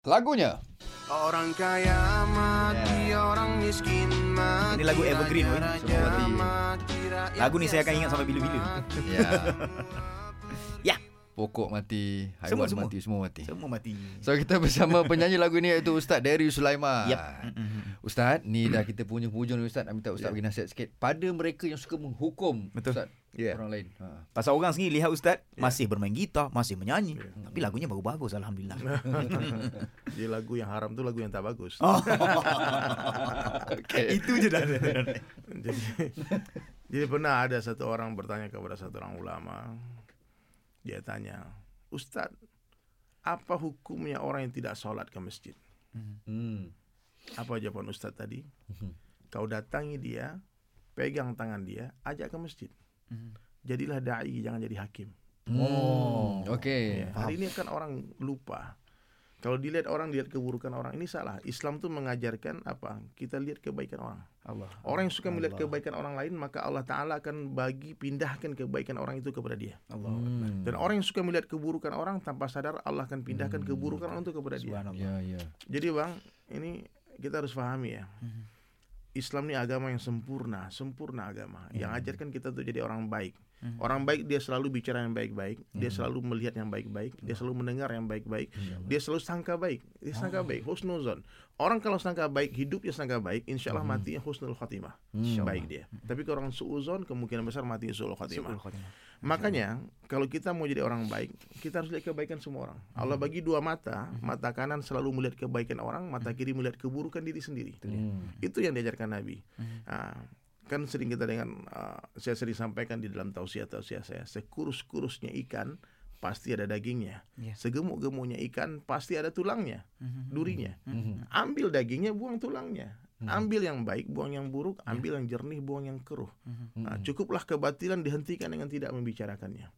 Lagunya. Orang kaya mati, orang miskin mati. Ini lagu evergreen, weh. Raja Semua mati. mati, rakyat Lagu ni saya akan ingat sampai bila-bila. Ya. Ya. Pokok mati, haiwan Semua, semua. mati, semua mati. Semua mati. So kita bersama penyanyi lagu ni iaitu Ustaz Derry Sulaiman. Yep. Mm-mm. Ustaz, ni dah kita punya hujung ni Ustaz. Nak minta Ustaz bagi nasihat sikit pada mereka yang suka menghukum Betul. Ustaz Ya. orang lain. Ha. Pasal orang sendiri lihat ustaz masih bermain gitar, masih menyanyi, tapi lagunya bagus-bagus alhamdulillah. Jadi lagu yang haram tu lagu yang tak bagus. Oh. Okay. Itu je dah. jadi jadi pernah ada satu orang bertanya kepada satu orang ulama. Dia tanya, "Ustaz, apa hukumnya orang yang tidak sholat ke masjid?" Hmm. Apa jawaban Ustaz tadi? Kau datangi dia, pegang tangan dia, ajak ke masjid. Jadilah dai, jangan jadi hakim. Oh, okey. Ya, hari ini kan orang lupa. Kalau dilihat orang lihat keburukan orang ini salah. Islam tuh mengajarkan apa? Kita lihat kebaikan orang. Allah. Orang yang suka melihat kebaikan orang lain maka Allah Taala akan bagi pindahkan kebaikan orang itu kepada dia. Allah. Hmm. Dan orang yang suka melihat keburukan orang tanpa sadar Allah akan pindahkan keburukan orang itu kepada dia. Ya, ya. Jadi bang, ini kita harus pahami ya. Islam ini agama yang sempurna, sempurna agama. Yang ajarkan kita untuk jadi orang baik. Orang baik dia selalu bicara yang baik-baik, dia selalu melihat yang baik-baik, dia selalu mendengar yang baik-baik, dia selalu sangka baik, dia sangka baik, husnuzon. Orang kalau sangka baik, hidupnya sangka baik, insya Allah matinya husnul khatimah, baik dia. Tapi kalau orang suuzon, kemungkinan besar matinya suul khatimah. Makanya kalau kita mau jadi orang baik, kita harus lihat kebaikan semua orang. Allah bagi dua mata, mata kanan selalu melihat kebaikan orang, mata kiri melihat keburukan diri sendiri. Hmm. Itu yang diajarkan Nabi. Ah, kan sering kita dengan ah, saya sering sampaikan di dalam tausiah tausiah saya, sekurus-kurusnya ikan pasti ada dagingnya. Ya. Segemuk-gemuknya ikan pasti ada tulangnya, durinya. Ambil dagingnya, buang tulangnya. Ambil yang baik, buang yang buruk. Ambil yang jernih, buang yang keruh. Nah, cukuplah kebatilan dihentikan dengan tidak membicarakannya.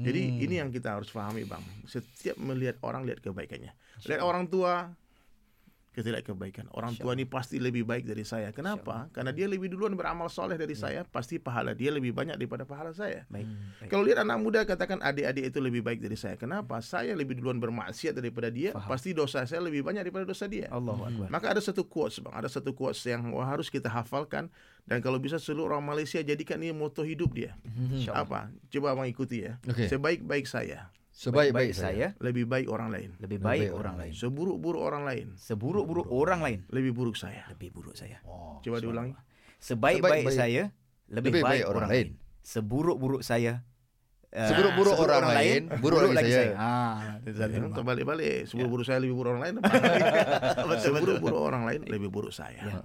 Jadi ini yang kita harus pahami, bang. Setiap melihat orang lihat kebaikannya. Lihat orang tua, kita lihat kebaikan. Orang tua ini pasti lebih baik dari saya. Kenapa? Karena dia lebih duluan beramal soleh dari saya. Pasti pahala dia lebih banyak daripada pahala saya. Baik. baik. Kalau lihat anak muda katakan adik-adik itu lebih baik dari saya. Kenapa? Saya lebih duluan bermaksiat daripada dia. Pasti dosa saya lebih banyak daripada dosa dia. Allahu akbar. Maka ada satu quotes bang, ada satu quotes yang wah, harus kita hafalkan dan kalau bisa seluruh orang Malaysia jadikan ini moto hidup dia. Apa? Coba abang ikuti ya. Okey. Sebaik-baik saya, Sebaik-baik saya lebih baik orang lain. lebih baik baik orang lain. Seburuk-buruk orang lain, Seburuk-buruk orang lain lebih buruk saya. lebih buruk saya. Coba diulangi. Sebaik-baik saya lebih, baik, orang lain. Seburuk-buruk saya eh, Seburuk-buruk seburuk orang lain, buruk lagi saya. Ah, Jangan terbalik-balik. Seburuk-buruk saya lebih buruk orang lain. Seburuk-buruk orang lain lebih buruk saya. Ya.